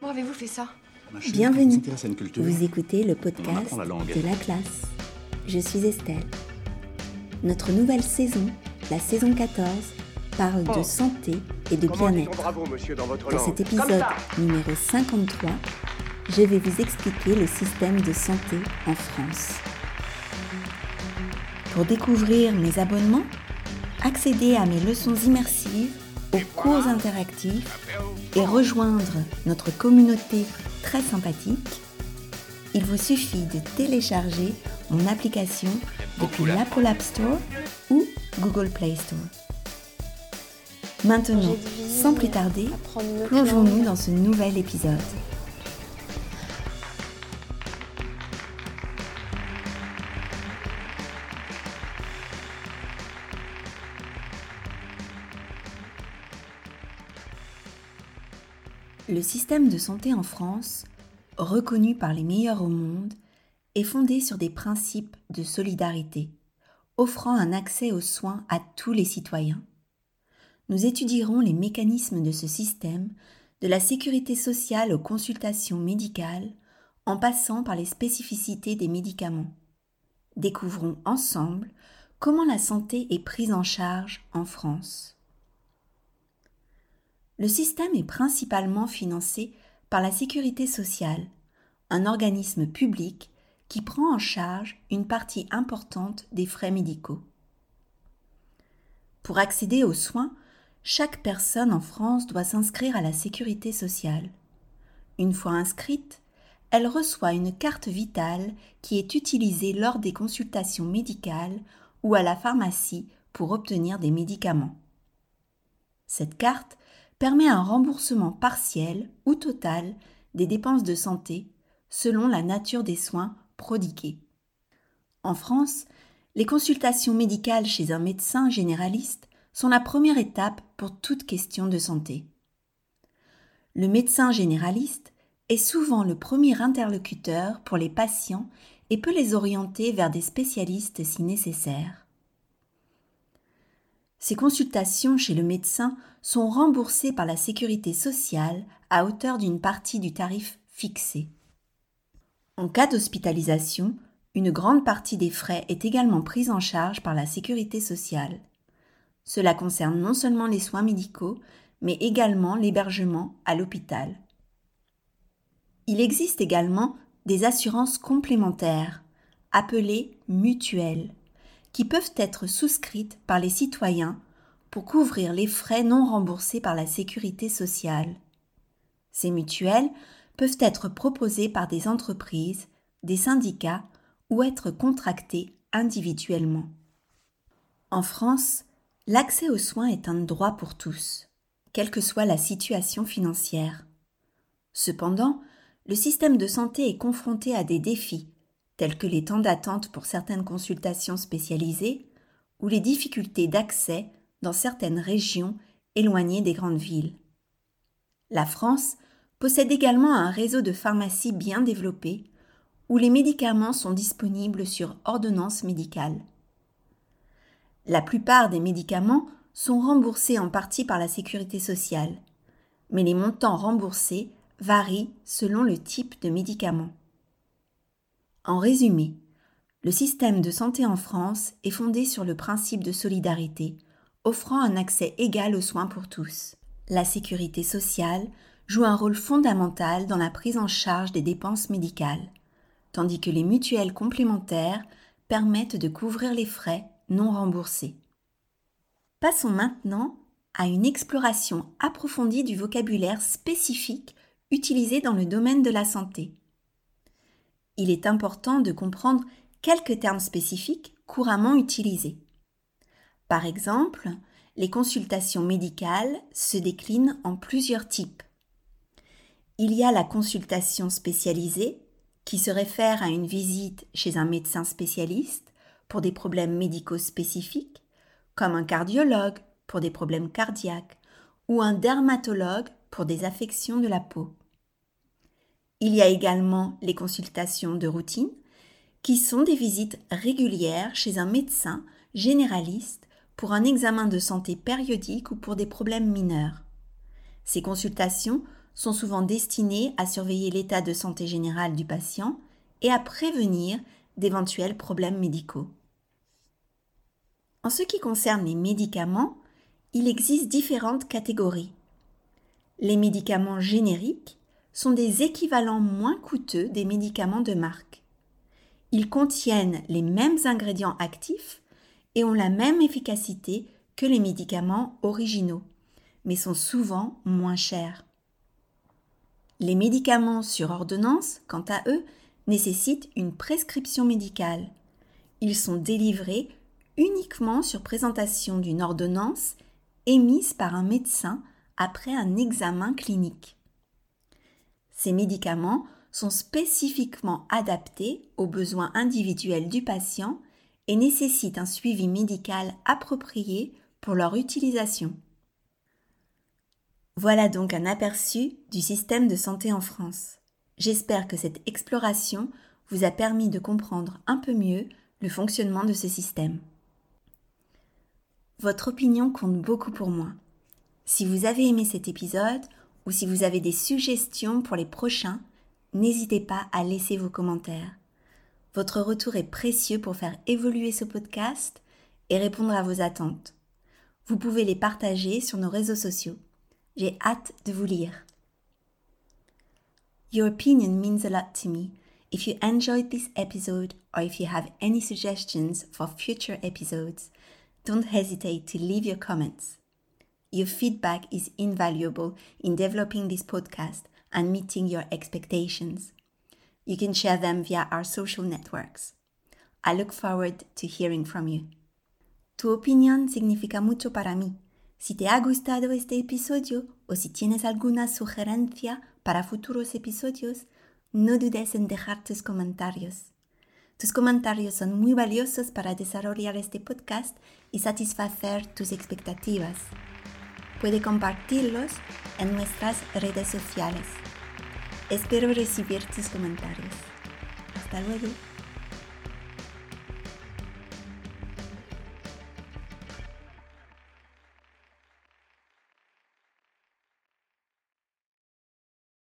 Comment avez-vous fait ça Bienvenue. Vous écoutez le podcast de la classe. Je suis Estelle. Notre nouvelle saison, la saison 14, parle de santé et de bien-être. Dans cet épisode numéro 53, je vais vous expliquer le système de santé en France. Pour découvrir mes abonnements, accéder à mes leçons immersives, aux cours interactifs et rejoindre notre communauté très sympathique, il vous suffit de télécharger mon application depuis l'Apple App Store ou Google Play Store. Maintenant, sans plus tarder, plongeons-nous dans ce nouvel épisode. Le système de santé en France, reconnu par les meilleurs au monde, est fondé sur des principes de solidarité, offrant un accès aux soins à tous les citoyens. Nous étudierons les mécanismes de ce système, de la sécurité sociale aux consultations médicales, en passant par les spécificités des médicaments. Découvrons ensemble comment la santé est prise en charge en France. Le système est principalement financé par la Sécurité sociale, un organisme public qui prend en charge une partie importante des frais médicaux. Pour accéder aux soins, chaque personne en France doit s'inscrire à la Sécurité sociale. Une fois inscrite, elle reçoit une carte vitale qui est utilisée lors des consultations médicales ou à la pharmacie pour obtenir des médicaments. Cette carte permet un remboursement partiel ou total des dépenses de santé selon la nature des soins prodigués. En France, les consultations médicales chez un médecin généraliste sont la première étape pour toute question de santé. Le médecin généraliste est souvent le premier interlocuteur pour les patients et peut les orienter vers des spécialistes si nécessaire. Ces consultations chez le médecin sont remboursées par la sécurité sociale à hauteur d'une partie du tarif fixé. En cas d'hospitalisation, une grande partie des frais est également prise en charge par la sécurité sociale. Cela concerne non seulement les soins médicaux, mais également l'hébergement à l'hôpital. Il existe également des assurances complémentaires, appelées mutuelles, qui peuvent être souscrites par les citoyens pour couvrir les frais non remboursés par la sécurité sociale. Ces mutuelles peuvent être proposées par des entreprises, des syndicats ou être contractées individuellement. En France, l'accès aux soins est un droit pour tous, quelle que soit la situation financière. Cependant, le système de santé est confronté à des défis tels que les temps d'attente pour certaines consultations spécialisées ou les difficultés d'accès dans certaines régions éloignées des grandes villes. La France possède également un réseau de pharmacies bien développé où les médicaments sont disponibles sur ordonnance médicale. La plupart des médicaments sont remboursés en partie par la sécurité sociale, mais les montants remboursés varient selon le type de médicament. En résumé, le système de santé en France est fondé sur le principe de solidarité, offrant un accès égal aux soins pour tous. La sécurité sociale joue un rôle fondamental dans la prise en charge des dépenses médicales, tandis que les mutuelles complémentaires permettent de couvrir les frais non remboursés. Passons maintenant à une exploration approfondie du vocabulaire spécifique utilisé dans le domaine de la santé il est important de comprendre quelques termes spécifiques couramment utilisés. Par exemple, les consultations médicales se déclinent en plusieurs types. Il y a la consultation spécialisée, qui se réfère à une visite chez un médecin spécialiste pour des problèmes médicaux spécifiques, comme un cardiologue pour des problèmes cardiaques ou un dermatologue pour des affections de la peau. Il y a également les consultations de routine, qui sont des visites régulières chez un médecin généraliste pour un examen de santé périodique ou pour des problèmes mineurs. Ces consultations sont souvent destinés à surveiller l'état de santé général du patient et à prévenir d'éventuels problèmes médicaux. En ce qui concerne les médicaments, il existe différentes catégories. Les médicaments génériques sont des équivalents moins coûteux des médicaments de marque. Ils contiennent les mêmes ingrédients actifs et ont la même efficacité que les médicaments originaux, mais sont souvent moins chers. Les médicaments sur ordonnance, quant à eux, nécessitent une prescription médicale. Ils sont délivrés uniquement sur présentation d'une ordonnance émise par un médecin après un examen clinique. Ces médicaments sont spécifiquement adaptés aux besoins individuels du patient et nécessitent un suivi médical approprié pour leur utilisation. Voilà donc un aperçu du système de santé en France. J'espère que cette exploration vous a permis de comprendre un peu mieux le fonctionnement de ce système. Votre opinion compte beaucoup pour moi. Si vous avez aimé cet épisode ou si vous avez des suggestions pour les prochains, n'hésitez pas à laisser vos commentaires. Votre retour est précieux pour faire évoluer ce podcast et répondre à vos attentes. Vous pouvez les partager sur nos réseaux sociaux. J'ai hâte de vous lire. Your opinion means a lot to me. If you enjoyed this episode or if you have any suggestions for future episodes, don't hesitate to leave your comments. Your feedback is invaluable in developing this podcast and meeting your expectations. You can share them via our social networks. I look forward to hearing from you. Tu opinión significa mucho para mí. Si te ha gustado este episodio o si tienes alguna sugerencia para futuros episodios, no dudes en dejar tus comentarios. Tus comentarios son muy valiosos para desarrollar este podcast y satisfacer tus expectativas. Puede compartirlos en nuestras redes sociales. Espero recibir tus comentarios. Hasta luego.